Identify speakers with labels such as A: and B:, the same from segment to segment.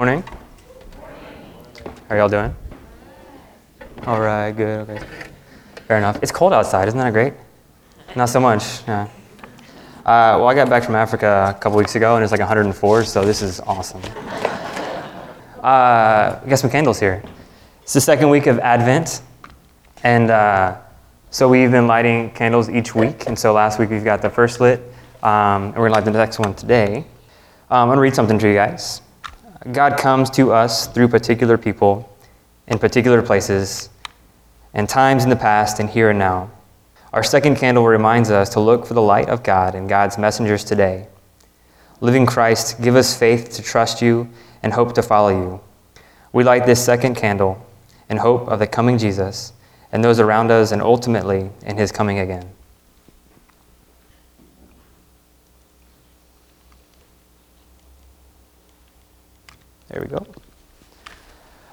A: Morning. How are y'all doing? All right, good. Okay. Fair enough. It's cold outside, isn't that great? Not so much. Yeah. Uh, well, I got back from Africa a couple weeks ago, and it's like 104, so this is awesome. Uh, we got some candles here. It's the second week of Advent, and uh, so we've been lighting candles each week. And so last week we've got the first lit, um, and we're gonna light the next one today. Um, I'm gonna read something to you guys. God comes to us through particular people in particular places and times in the past and here and now. Our second candle reminds us to look for the light of God and God's messengers today. Living Christ, give us faith to trust you and hope to follow you. We light this second candle in hope of the coming Jesus and those around us and ultimately in his coming again. There we go.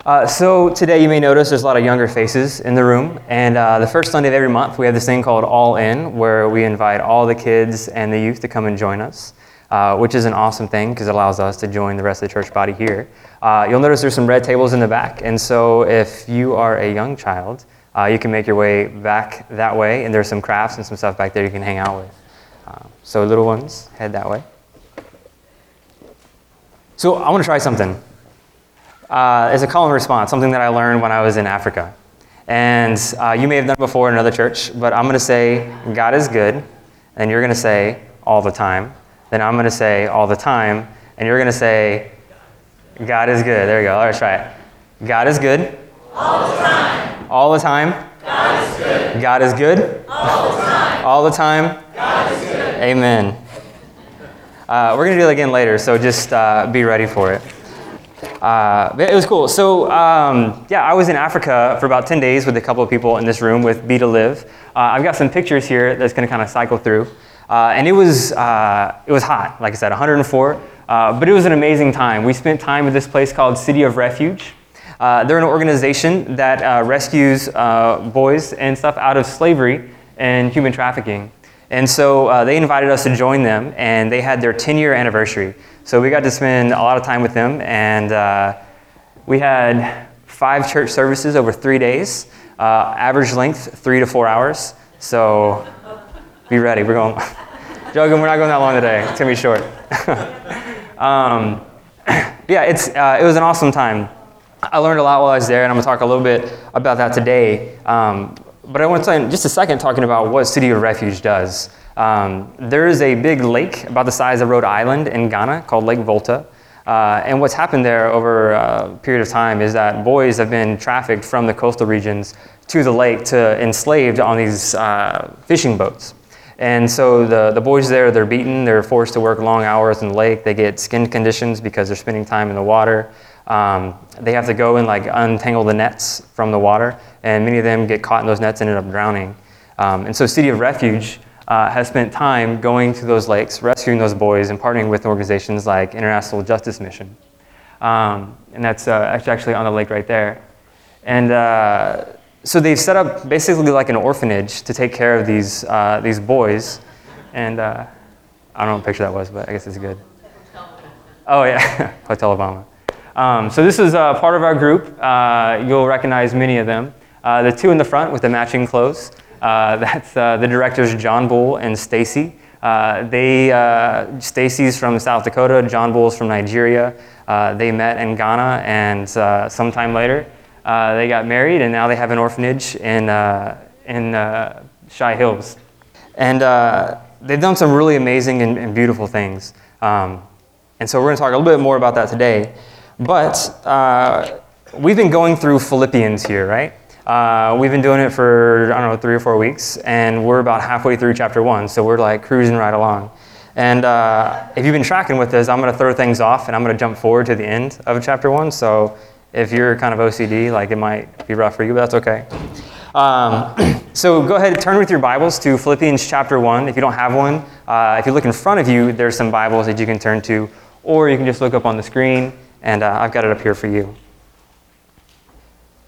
A: Uh, so today you may notice there's a lot of younger faces in the room, and uh, the first Sunday of every month we have this thing called All In, where we invite all the kids and the youth to come and join us, uh, which is an awesome thing because it allows us to join the rest of the church body here. Uh, you'll notice there's some red tables in the back, and so if you are a young child, uh, you can make your way back that way, and there's some crafts and some stuff back there you can hang out with. Uh, so little ones, head that way. So I want to try something. Uh, it's a call and response, something that I learned when I was in Africa. And uh, you may have done it before in another church, but I'm going to say, God is good, and you're going to say, all the time. Then I'm going to say, all the time, and you're going to say, God is good. There we go. All right, try it. God is good.
B: All the time.
A: All the time.
B: God is good.
A: God is good.
B: All the time.
A: All the time.
B: God is good.
A: Amen. Uh, we're going to do it again later, so just uh, be ready for it. Uh, it was cool. So, um, yeah, I was in Africa for about 10 days with a couple of people in this room with Be to Live. Uh, I've got some pictures here that's going to kind of cycle through. Uh, and it was, uh, it was hot, like I said, 104. Uh, but it was an amazing time. We spent time at this place called City of Refuge. They're an organization that rescues boys and stuff out of slavery and human trafficking. And so uh, they invited us to join them, and they had their 10 year anniversary. So we got to spend a lot of time with them, and uh, we had five church services over three days, uh, average length three to four hours. So be ready. We're going, joking, we're not going that long today. It's going to be short. um, yeah, it's, uh, it was an awesome time. I learned a lot while I was there, and I'm going to talk a little bit about that today. Um, but I want to spend just a second talking about what City of Refuge does. Um, there is a big lake about the size of Rhode Island in Ghana called Lake Volta. Uh, and what's happened there over a period of time is that boys have been trafficked from the coastal regions to the lake to enslaved on these uh, fishing boats. And so the, the boys there, they're beaten, they're forced to work long hours in the lake, they get skin conditions because they're spending time in the water. Um, they have to go and like untangle the nets from the water, and many of them get caught in those nets and end up drowning. Um, and so City of Refuge uh, has spent time going to those lakes, rescuing those boys, and partnering with organizations like International Justice Mission. Um, and that's uh, actually on the lake right there. And uh, so they've set up basically like an orphanage to take care of these, uh, these boys. And uh, I don't know what picture that was, but I guess it's good. Oh, yeah, Hotel Obama. Um, so this is uh, part of our group. You'll recognize many of them. Uh, the two in the front with the matching clothes, uh, that's uh, the directors John Bull and Stacy. Uh, they, Stacy's from South Dakota, John Bull's from Nigeria. they met in Ghana, and sometime later, they got married, and now they have an orphanage in, in Shai Hills. And they've done some really amazing and, and beautiful things. Um, and so we're going to talk a little bit more about that today. But uh, we've been going through Philippians here, right? Uh, we've been doing it for, I don't know, three or four weeks, and we're about halfway through chapter one, so we're like cruising right along. And uh, if you've been tracking with us, I'm going to throw things off and I'm going to jump forward to the end of chapter one. So if you're kind of OCD, like it might be rough for you, but that's okay. Um, so go ahead, and turn with your Bibles to Philippians chapter 1. If you don't have one, uh, if you look in front of you, there's some Bibles that you can turn to, or you can just look up on the screen and uh, I've got it up here for you.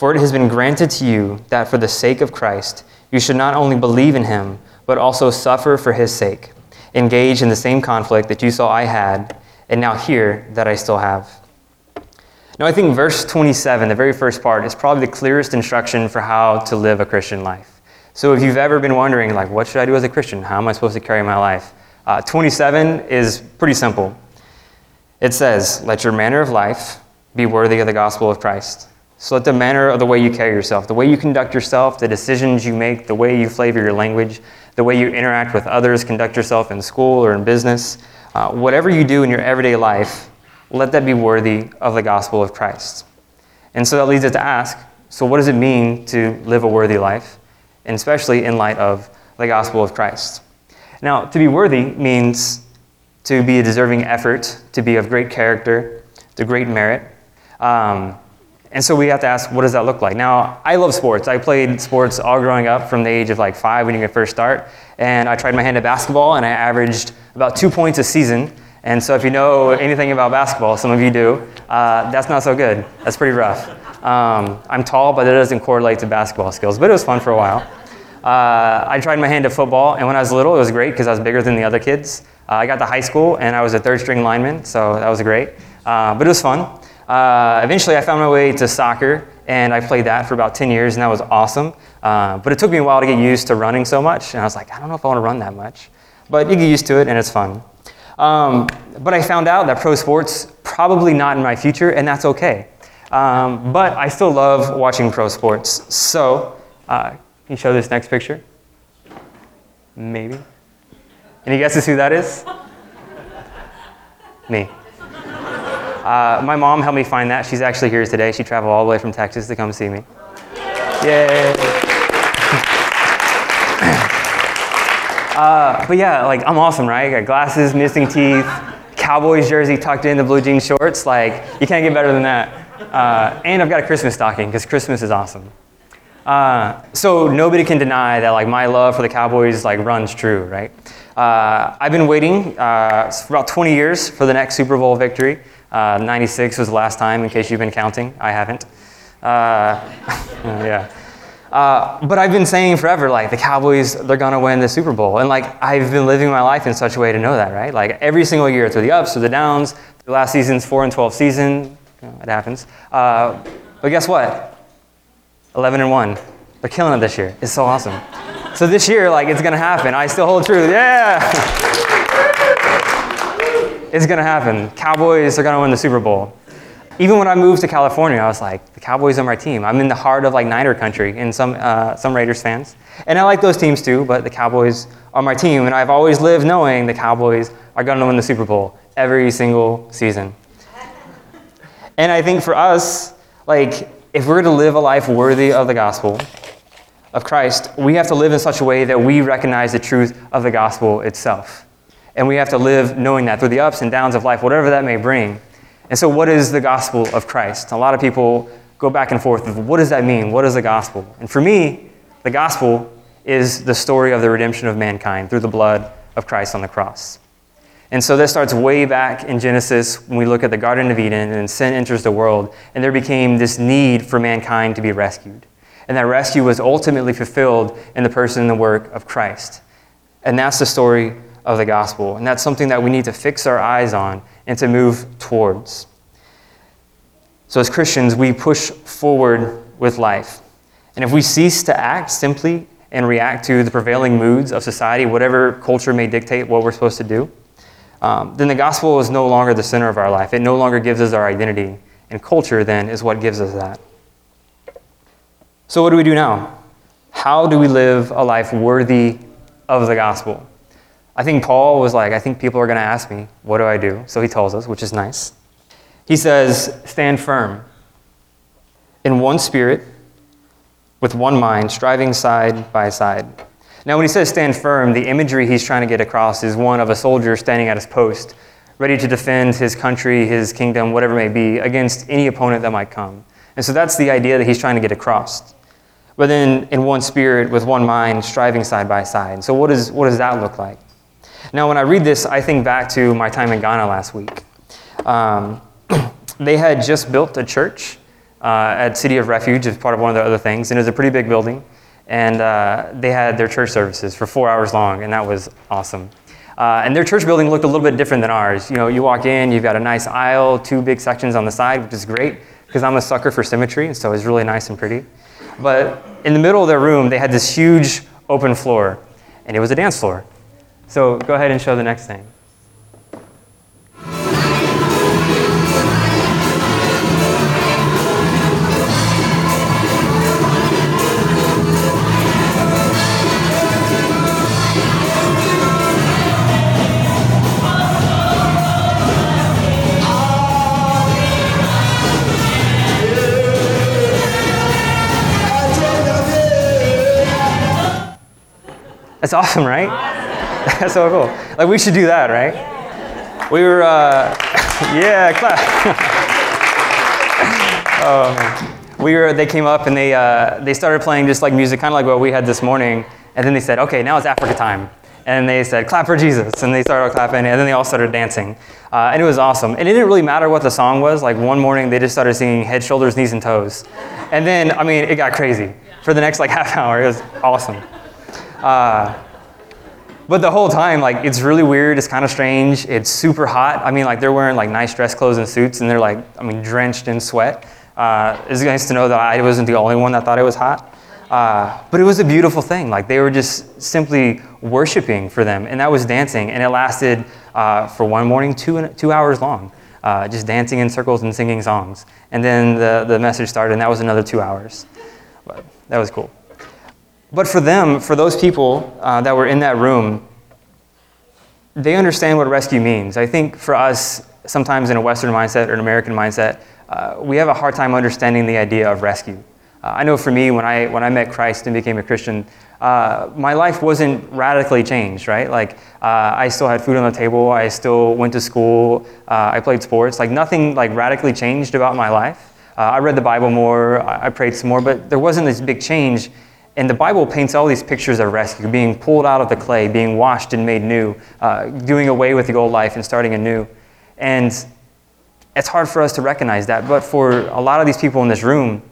A: For it has been granted to you that for the sake of Christ, you should not only believe in him, but also suffer for his sake, engage in the same conflict that you saw I had, and now hear that I still have. Now, I think verse 27, the very first part, is probably the clearest instruction for how to live a Christian life. So, if you've ever been wondering, like, what should I do as a Christian? How am I supposed to carry my life? Uh, 27 is pretty simple. It says, Let your manner of life be worthy of the gospel of Christ. So, let the manner of the way you carry yourself, the way you conduct yourself, the decisions you make, the way you flavor your language, the way you interact with others, conduct yourself in school or in business, uh, whatever you do in your everyday life, let that be worthy of the gospel of Christ. And so that leads us to ask so, what does it mean to live a worthy life? And especially in light of the gospel of Christ. Now, to be worthy means to be a deserving effort, to be of great character, to great merit. Um, and so we have to ask, what does that look like? Now, I love sports. I played sports all growing up from the age of like five when you can first start. And I tried my hand at basketball, and I averaged about two points a season. And so, if you know anything about basketball, some of you do, uh, that's not so good. That's pretty rough. Um, I'm tall, but it doesn't correlate to basketball skills, but it was fun for a while. Uh, I tried my hand at football, and when I was little, it was great because I was bigger than the other kids. Uh, I got to high school, and I was a third string lineman, so that was great. Uh, but it was fun. Uh, eventually, I found my way to soccer, and I played that for about 10 years, and that was awesome. Uh, but it took me a while to get used to running so much, and I was like, I don't know if I want to run that much. But you get used to it, and it's fun. Um, but I found out that pro sports probably not in my future, and that's okay. Um, but I still love watching pro sports. So, uh, can you show this next picture? Maybe. Any guesses who that is? Me. Uh, my mom helped me find that. She's actually here today. She traveled all the way from Texas to come see me. Yay! Uh, but yeah, like I'm awesome, right? I got glasses, missing teeth, Cowboys jersey tucked in the blue jean shorts. Like you can't get better than that. Uh, and I've got a Christmas stocking because Christmas is awesome. Uh, so nobody can deny that like my love for the Cowboys like runs true, right? Uh, I've been waiting uh, for about 20 years for the next Super Bowl victory. Uh, 96 was the last time, in case you've been counting. I haven't. yeah. Uh, but I've been saying forever, like the Cowboys, they're gonna win the Super Bowl, and like I've been living my life in such a way to know that, right? Like every single year, through the ups, through the downs, the last season's four and twelve season, you know, it happens. Uh, but guess what? Eleven and one, they're killing it this year. It's so awesome. So this year, like it's gonna happen. I still hold true. Yeah, it's gonna happen. Cowboys are gonna win the Super Bowl even when I moved to California, I was like, the Cowboys are my team. I'm in the heart of like Niner country and some, uh, some Raiders fans. And I like those teams too, but the Cowboys are my team. And I've always lived knowing the Cowboys are going to win the Super Bowl every single season. and I think for us, like, if we're to live a life worthy of the gospel of Christ, we have to live in such a way that we recognize the truth of the gospel itself. And we have to live knowing that through the ups and downs of life, whatever that may bring. And so, what is the gospel of Christ? A lot of people go back and forth what does that mean? What is the gospel? And for me, the gospel is the story of the redemption of mankind through the blood of Christ on the cross. And so this starts way back in Genesis when we look at the Garden of Eden and sin enters the world, and there became this need for mankind to be rescued. And that rescue was ultimately fulfilled in the person and the work of Christ. And that's the story of the gospel. And that's something that we need to fix our eyes on and to move towards. So, as Christians, we push forward with life. And if we cease to act simply and react to the prevailing moods of society, whatever culture may dictate what we're supposed to do, um, then the gospel is no longer the center of our life. It no longer gives us our identity. And culture, then, is what gives us that. So, what do we do now? How do we live a life worthy of the gospel? I think Paul was like, I think people are going to ask me, what do I do? So he tells us, which is nice. He says, stand firm in one spirit, with one mind, striving side by side. Now, when he says stand firm, the imagery he's trying to get across is one of a soldier standing at his post, ready to defend his country, his kingdom, whatever it may be, against any opponent that might come. And so that's the idea that he's trying to get across. But then in one spirit, with one mind, striving side by side. So, what, is, what does that look like? Now, when I read this, I think back to my time in Ghana last week. Um, they had just built a church uh, at City of Refuge as part of one of the other things, and it was a pretty big building. And uh, they had their church services for four hours long, and that was awesome. Uh, and their church building looked a little bit different than ours. You know, you walk in, you've got a nice aisle, two big sections on the side, which is great because I'm a sucker for symmetry, and so it's really nice and pretty. But in the middle of their room, they had this huge open floor, and it was a dance floor. So go ahead and show the next thing. That's awesome, right? That's so cool. Like we should do that, right? We were, uh, yeah, clap. man. we were. They came up and they uh, they started playing just like music, kind of like what we had this morning. And then they said, "Okay, now it's Africa time." And they said, "Clap for Jesus!" And they started clapping, and then they all started dancing, uh, and it was awesome. And it didn't really matter what the song was. Like one morning, they just started singing "Head, Shoulders, Knees, and Toes," and then I mean, it got crazy for the next like half hour. It was awesome. Uh, but the whole time, like, it's really weird. It's kind of strange. It's super hot. I mean, like, they're wearing like nice dress clothes and suits, and they're like, I mean, drenched in sweat. Uh, it's nice to know that I wasn't the only one that thought it was hot. Uh, but it was a beautiful thing. Like, they were just simply worshiping for them, and that was dancing. And it lasted uh, for one morning, two, two hours long, uh, just dancing in circles and singing songs. And then the, the message started, and that was another two hours. But that was cool. But for them, for those people uh, that were in that room, they understand what rescue means. I think for us, sometimes in a Western mindset or an American mindset, uh, we have a hard time understanding the idea of rescue. Uh, I know for me, when I, when I met Christ and became a Christian, uh, my life wasn't radically changed, right? Like, uh, I still had food on the table, I still went to school, uh, I played sports. Like, nothing like radically changed about my life. I read the Bible more, I prayed some more, but there wasn't this big change and the Bible paints all these pictures of rescue being pulled out of the clay, being washed and made new, uh, doing away with the old life and starting anew. And it's hard for us to recognize that. But for a lot of these people in this room,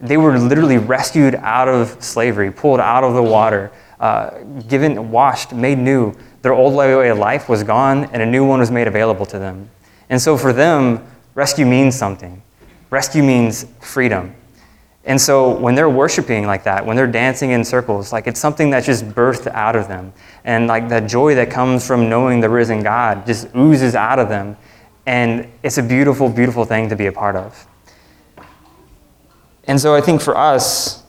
A: they were literally rescued out of slavery, pulled out of the water, uh, given, washed, made new. Their old way of life was gone, and a new one was made available to them. And so for them, rescue means something. Rescue means freedom. And so when they're worshiping like that, when they're dancing in circles, like it's something that's just birthed out of them. And like that joy that comes from knowing the risen God just oozes out of them. And it's a beautiful, beautiful thing to be a part of. And so I think for us,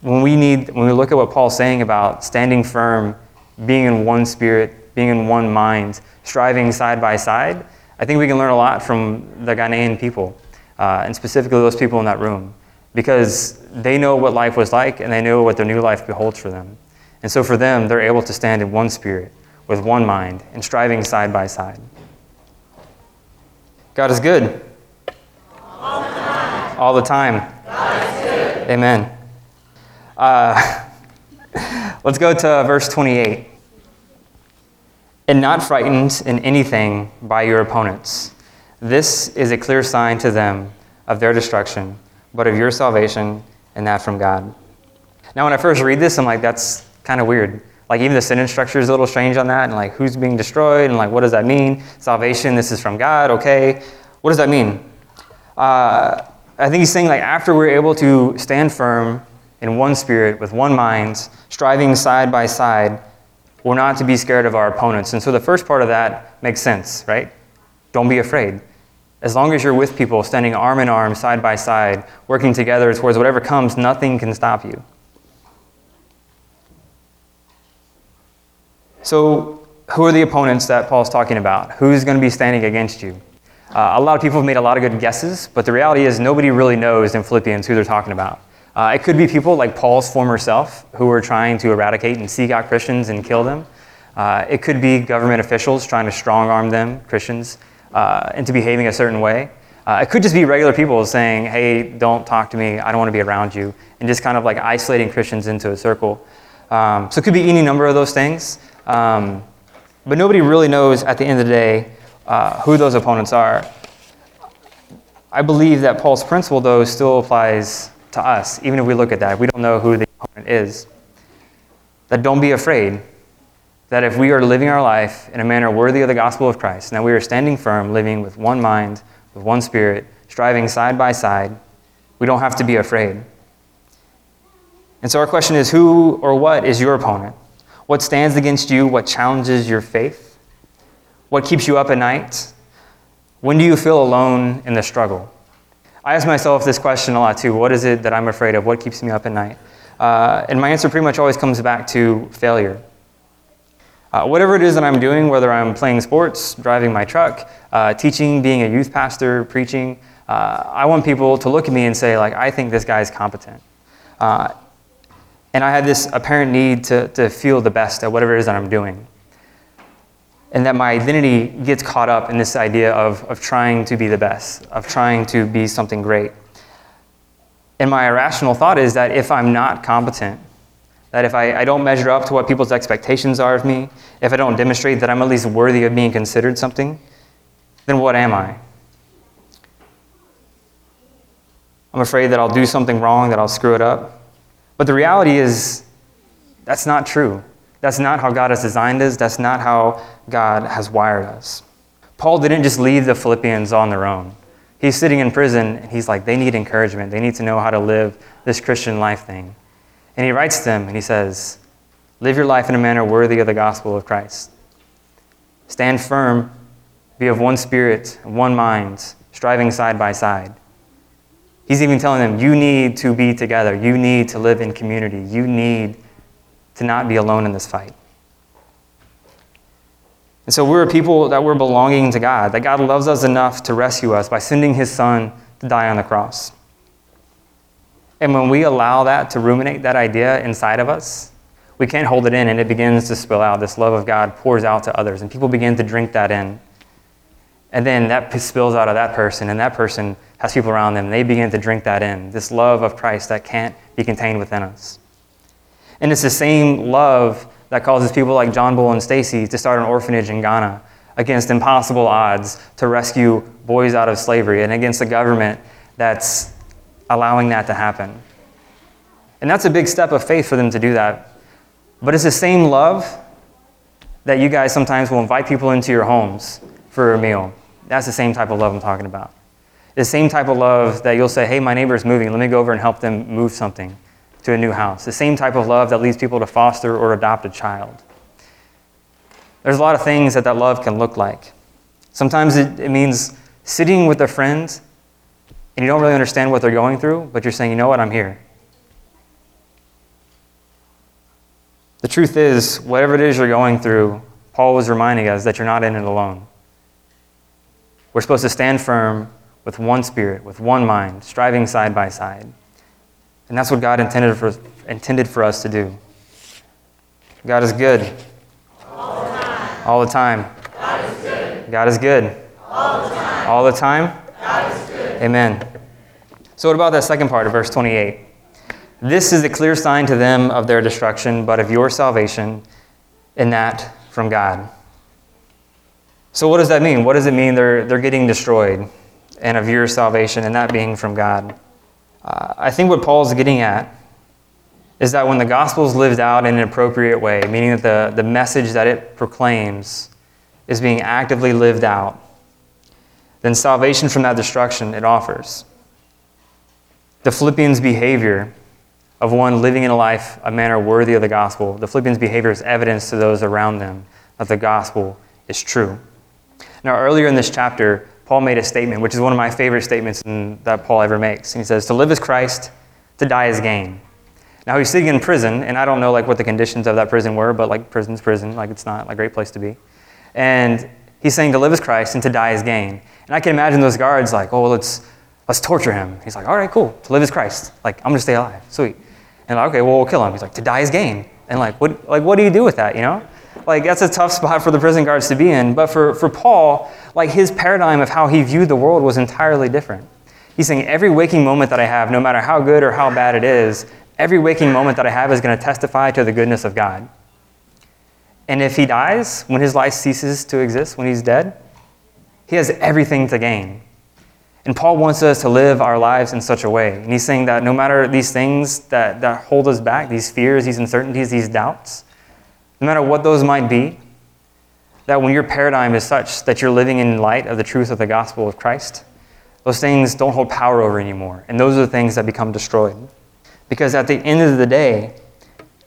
A: when we need, when we look at what Paul's saying about standing firm, being in one spirit, being in one mind, striving side by side, I think we can learn a lot from the Ghanaian people, uh, and specifically those people in that room because they know what life was like and they know what their new life beholds for them. And so for them, they're able to stand in one spirit, with one mind, and striving side by side. God is good.
B: All the time.
A: All the time. Amen. Uh, let's go to verse 28. And not frightened in anything by your opponents. This is a clear sign to them of their destruction but of your salvation and that from God. Now, when I first read this, I'm like, that's kind of weird. Like, even the sentence structure is a little strange on that, and like, who's being destroyed, and like, what does that mean? Salvation, this is from God, okay. What does that mean? Uh, I think he's saying, like, after we're able to stand firm in one spirit, with one mind, striving side by side, we're not to be scared of our opponents. And so the first part of that makes sense, right? Don't be afraid. As long as you're with people, standing arm in arm, side by side, working together towards whatever comes, nothing can stop you. So, who are the opponents that Paul's talking about? Who's going to be standing against you? Uh, a lot of people have made a lot of good guesses, but the reality is nobody really knows in Philippians who they're talking about. Uh, it could be people like Paul's former self who are trying to eradicate and seek out Christians and kill them. Uh, it could be government officials trying to strong arm them, Christians, uh, into behaving a certain way. Uh, it could just be regular people saying, hey, don't talk to me, I don't want to be around you, and just kind of like isolating Christians into a circle. Um, so it could be any number of those things. Um, but nobody really knows at the end of the day uh, who those opponents are. I believe that Paul's principle, though, still applies to us, even if we look at that. We don't know who the opponent is. That don't be afraid. That if we are living our life in a manner worthy of the gospel of Christ, and that we are standing firm, living with one mind, with one spirit, striving side by side, we don't have to be afraid. And so our question is who or what is your opponent? What stands against you? What challenges your faith? What keeps you up at night? When do you feel alone in the struggle? I ask myself this question a lot too. What is it that I'm afraid of? What keeps me up at night? Uh, and my answer pretty much always comes back to failure. Uh, whatever it is that I'm doing, whether I'm playing sports, driving my truck, uh, teaching, being a youth pastor, preaching, uh, I want people to look at me and say, like, I think this guy's competent. Uh, and I have this apparent need to, to feel the best at whatever it is that I'm doing. And that my identity gets caught up in this idea of, of trying to be the best, of trying to be something great. And my irrational thought is that if I'm not competent, that if I, I don't measure up to what people's expectations are of me, if I don't demonstrate that I'm at least worthy of being considered something, then what am I? I'm afraid that I'll do something wrong, that I'll screw it up. But the reality is, that's not true. That's not how God has designed us. That's not how God has wired us. Paul didn't just leave the Philippians on their own. He's sitting in prison and he's like, they need encouragement. They need to know how to live this Christian life thing. And he writes to them and he says, Live your life in a manner worthy of the gospel of Christ. Stand firm, be of one spirit, one mind, striving side by side. He's even telling them, you need to be together. You need to live in community. You need to not be alone in this fight. And so we're a people that we're belonging to God, that God loves us enough to rescue us by sending his son to die on the cross. And when we allow that to ruminate that idea inside of us, we can't hold it in and it begins to spill out. This love of God pours out to others, and people begin to drink that in. And then that spills out of that person, and that person has people around them. They begin to drink that in. This love of Christ that can't be contained within us. And it's the same love that causes people like John Bull and Stacy to start an orphanage in Ghana against impossible odds to rescue boys out of slavery and against a government that's allowing that to happen. And that's a big step of faith for them to do that. But it's the same love that you guys sometimes will invite people into your homes for a meal. That's the same type of love I'm talking about. The same type of love that you'll say, hey, my neighbor's moving, let me go over and help them move something to a new house. The same type of love that leads people to foster or adopt a child. There's a lot of things that that love can look like. Sometimes it, it means sitting with a friend and you don't really understand what they're going through, but you're saying, you know what, I'm here. The truth is, whatever it is you're going through, Paul was reminding us that you're not in it alone. We're supposed to stand firm with one spirit, with one mind, striving side by side. And that's what God intended for, intended for us to do. God is good.
B: All the time.
A: All the time.
B: God is good.
A: God is good.
B: All the time.
A: All the time. Amen. So, what about that second part of verse 28? This is a clear sign to them of their destruction, but of your salvation, and that from God. So, what does that mean? What does it mean they're, they're getting destroyed, and of your salvation, and that being from God? Uh, I think what Paul's getting at is that when the gospel is lived out in an appropriate way, meaning that the, the message that it proclaims is being actively lived out, then salvation from that destruction it offers. The Philippians' behavior of one living in a life, a manner worthy of the gospel, the Philippians' behavior is evidence to those around them that the gospel is true. Now, earlier in this chapter, Paul made a statement, which is one of my favorite statements in, that Paul ever makes. And he says, To live is Christ, to die is gain. Now, he's sitting in prison, and I don't know like what the conditions of that prison were, but like prison's prison, like it's not a great place to be. And he's saying to live is Christ and to die is gain. And I can imagine those guards like, oh, let's, let's torture him. He's like, all right, cool. To live is Christ. Like, I'm going to stay alive. Sweet. And like, okay, well, we'll kill him. He's like, to die is gain. And like, what, like, what do you do with that, you know? Like, that's a tough spot for the prison guards to be in. But for, for Paul, like, his paradigm of how he viewed the world was entirely different. He's saying, every waking moment that I have, no matter how good or how bad it is, every waking moment that I have is going to testify to the goodness of God. And if he dies, when his life ceases to exist, when he's dead, he has everything to gain. And Paul wants us to live our lives in such a way. And he's saying that no matter these things that, that hold us back, these fears, these uncertainties, these doubts, no matter what those might be, that when your paradigm is such that you're living in light of the truth of the gospel of Christ, those things don't hold power over anymore. And those are the things that become destroyed. Because at the end of the day,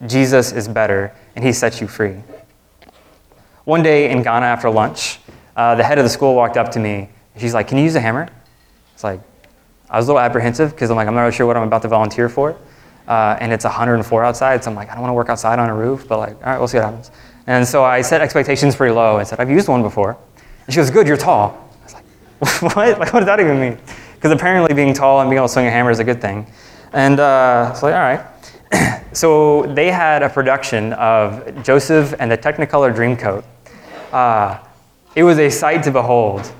A: Jesus is better and he sets you free. One day in Ghana after lunch, uh, the head of the school walked up to me. She's like, Can you use a hammer? It's like, I was a little apprehensive because I'm like, I'm not really sure what I'm about to volunteer for. Uh, and it's 104 outside, so I'm like, I don't want to work outside on a roof, but like, all right, we'll see what happens. And so I set expectations pretty low and said, I've used one before. And she goes, Good, you're tall. I was like, What? Like, what does that even mean? Because apparently being tall and being able to swing a hammer is a good thing. And uh, so, like, all right. so they had a production of Joseph and the Technicolor Dreamcoat. Uh, it was a sight to behold.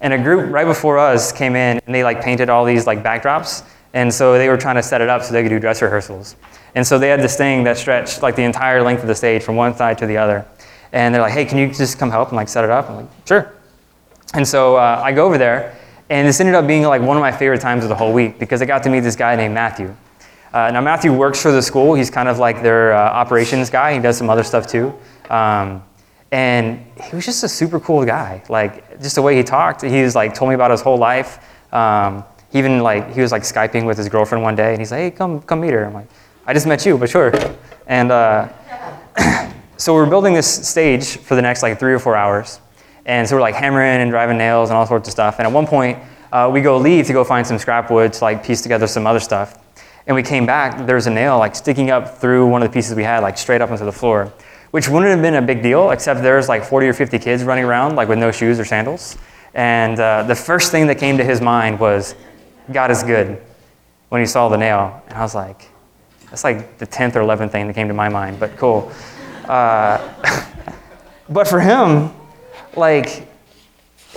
A: And a group right before us came in and they like painted all these like backdrops. And so they were trying to set it up so they could do dress rehearsals. And so they had this thing that stretched like the entire length of the stage from one side to the other. And they're like, hey, can you just come help and like set it up? I'm like, sure. And so uh, I go over there, and this ended up being like one of my favorite times of the whole week because I got to meet this guy named Matthew. Uh, now Matthew works for the school. He's kind of like their uh, operations guy. He does some other stuff too. Um, and he was just a super cool guy. Like just the way he talked, he was like told me about his whole life. Um, even like he was like skyping with his girlfriend one day, and he's like, "Hey, come come meet her." I'm like, "I just met you, but sure." And uh, so we're building this stage for the next like three or four hours, and so we're like hammering and driving nails and all sorts of stuff. And at one point, uh, we go leave to go find some scrap wood to like piece together some other stuff. And we came back, there's a nail like sticking up through one of the pieces we had, like straight up into the floor which wouldn't have been a big deal, except there's like 40 or 50 kids running around, like with no shoes or sandals. And uh, the first thing that came to his mind was, God is good, when he saw the nail. And I was like, that's like the 10th or 11th thing that came to my mind, but cool. Uh, but for him, like,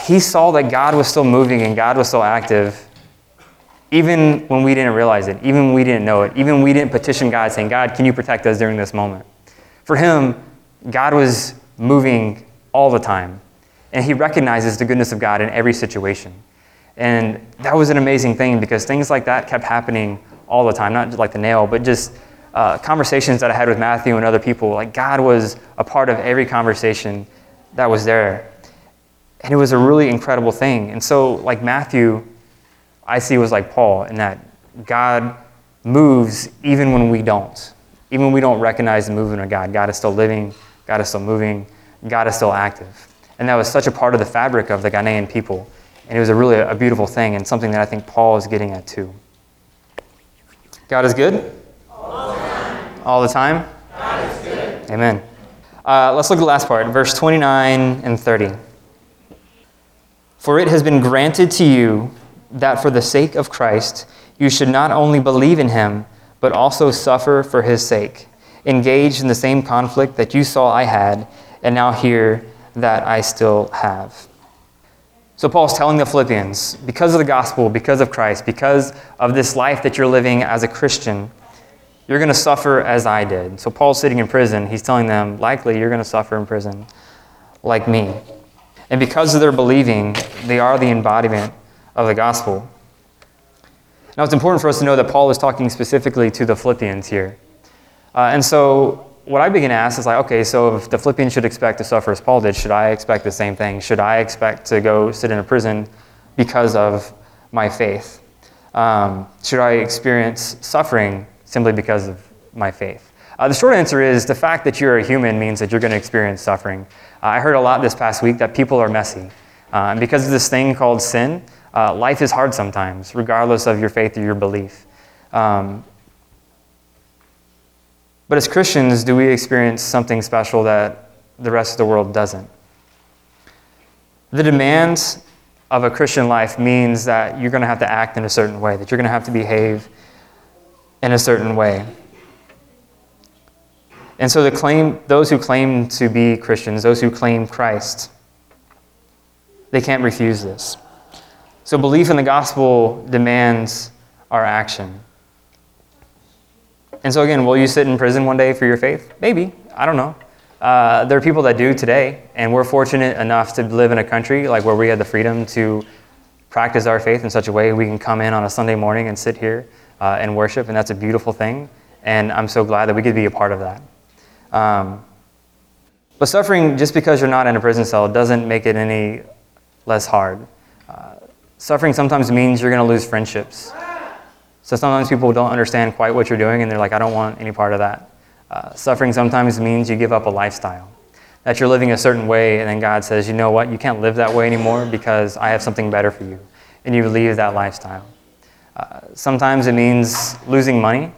A: he saw that God was still moving and God was still active, even when we didn't realize it, even when we didn't know it, even when we didn't petition God saying, God, can you protect us during this moment? For him, God was moving all the time, and he recognizes the goodness of God in every situation. And that was an amazing thing because things like that kept happening all the time, not just like the nail, but just uh, conversations that I had with Matthew and other people. Like God was a part of every conversation that was there. And it was a really incredible thing. And so, like Matthew, I see was like Paul in that God moves even when we don't. Even when we don't recognize the movement of God, God is still living, God is still moving, God is still active. And that was such a part of the fabric of the Ghanaian people. And it was a really a beautiful thing and something that I think Paul is getting at too. God is good?
B: All the time.
A: All the time?
B: God is good.
A: Amen. Uh, let's look at the last part, verse 29 and 30. For it has been granted to you that for the sake of Christ, you should not only believe in him, but also suffer for his sake, engaged in the same conflict that you saw I had, and now hear that I still have. So, Paul's telling the Philippians because of the gospel, because of Christ, because of this life that you're living as a Christian, you're going to suffer as I did. So, Paul's sitting in prison. He's telling them, likely, you're going to suffer in prison like me. And because of their believing, they are the embodiment of the gospel. Now, it's important for us to know that Paul is talking specifically to the Philippians here. Uh, and so, what I begin to ask is like, okay, so if the Philippians should expect to suffer as Paul did, should I expect the same thing? Should I expect to go sit in a prison because of my faith? Um, should I experience suffering simply because of my faith? Uh, the short answer is the fact that you're a human means that you're going to experience suffering. Uh, I heard a lot this past week that people are messy. Uh, and because of this thing called sin, uh, life is hard sometimes, regardless of your faith or your belief. Um, but as Christians, do we experience something special that the rest of the world doesn't? The demands of a Christian life means that you're going to have to act in a certain way, that you're going to have to behave in a certain way. And so the claim, those who claim to be Christians, those who claim Christ, they can't refuse this. So belief in the gospel demands our action. And so again, will you sit in prison one day for your faith? Maybe. I don't know. Uh, there are people that do today, and we're fortunate enough to live in a country like where we have the freedom to practice our faith in such a way we can come in on a Sunday morning and sit here uh, and worship, and that's a beautiful thing. And I'm so glad that we could be a part of that. Um, but suffering, just because you're not in a prison cell, doesn't make it any less hard. Suffering sometimes means you're going to lose friendships. So sometimes people don't understand quite what you're doing, and they're like, I don't want any part of that. Uh, suffering sometimes means you give up a lifestyle, that you're living a certain way, and then God says, you know what, you can't live that way anymore because I have something better for you. And you leave that lifestyle. Uh, sometimes it means losing money.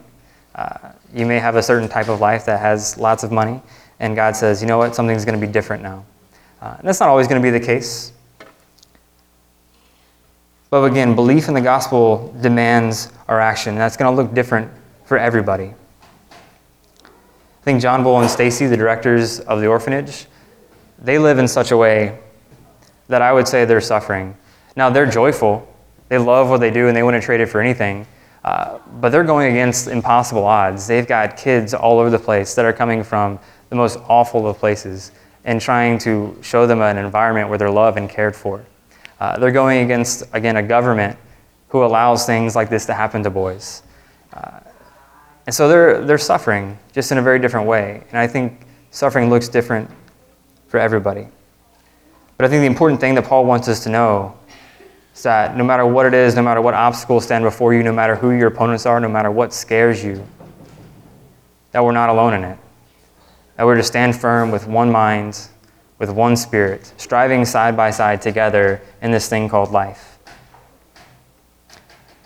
A: Uh, you may have a certain type of life that has lots of money, and God says, you know what, something's going to be different now. Uh, that's not always going to be the case. But again, belief in the gospel demands our action. and That's going to look different for everybody. I think John Bull and Stacy, the directors of the orphanage, they live in such a way that I would say they're suffering. Now, they're joyful. They love what they do and they wouldn't trade it for anything. Uh, but they're going against impossible odds. They've got kids all over the place that are coming from the most awful of places and trying to show them an environment where they're loved and cared for. Uh, they're going against, again, a government who allows things like this to happen to boys. Uh, and so they're, they're suffering just in a very different way. And I think suffering looks different for everybody. But I think the important thing that Paul wants us to know is that no matter what it is, no matter what obstacles stand before you, no matter who your opponents are, no matter what scares you, that we're not alone in it. That we're to stand firm with one mind, with one spirit, striving side by side together in this thing called life.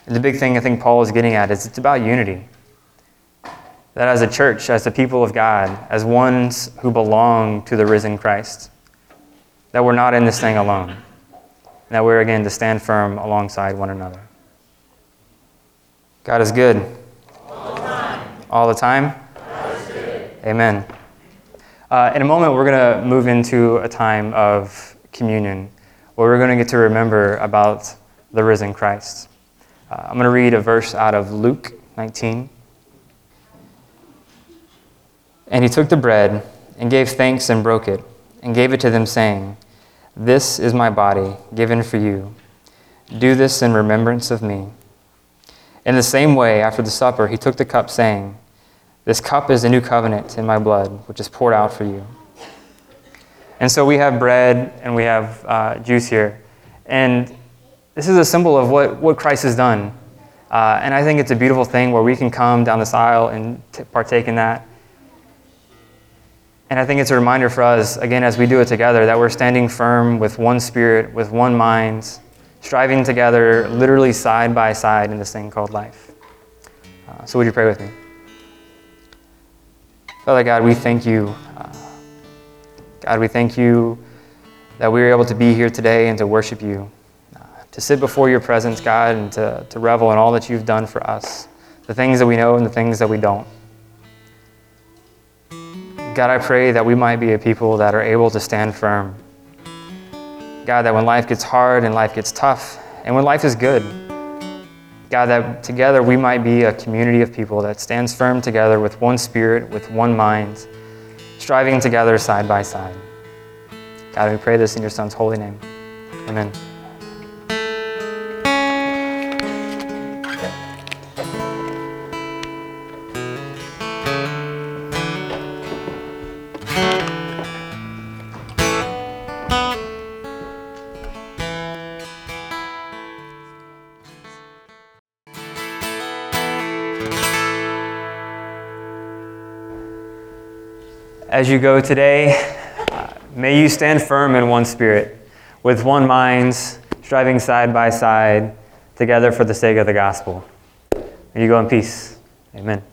A: And the big thing I think Paul is getting at is it's about unity. That as a church, as the people of God, as ones who belong to the risen Christ, that we're not in this thing alone. And that we're again to stand firm alongside one another. God is good.
B: All the time.
A: All the time? Amen. Uh, in a moment, we're going to move into a time of communion where we're going to get to remember about the risen Christ. Uh, I'm going to read a verse out of Luke 19. And he took the bread and gave thanks and broke it and gave it to them, saying, This is my body given for you. Do this in remembrance of me. In the same way, after the supper, he took the cup, saying, This cup is the new covenant in my blood, which is poured out for you. And so we have bread and we have uh, juice here. And this is a symbol of what, what Christ has done. Uh, and I think it's a beautiful thing where we can come down this aisle and t- partake in that. And I think it's a reminder for us, again, as we do it together, that we're standing firm with one spirit, with one mind, striving together, literally side by side in this thing called life. Uh, so, would you pray with me? Father God, we thank you. Uh, God, we thank you that we are able to be here today and to worship you, uh, to sit before your presence, God, and to, to revel in all that you've done for us, the things that we know and the things that we don't. God, I pray that we might be a people that are able to stand firm. God, that when life gets hard and life gets tough, and when life is good, God, that together we might be a community of people that stands firm together with one spirit, with one mind, striving together side by side. God, we pray this in your Son's holy name. Amen. As you go today, may you stand firm in one spirit, with one mind, striving side by side, together for the sake of the gospel. May you go in peace. Amen.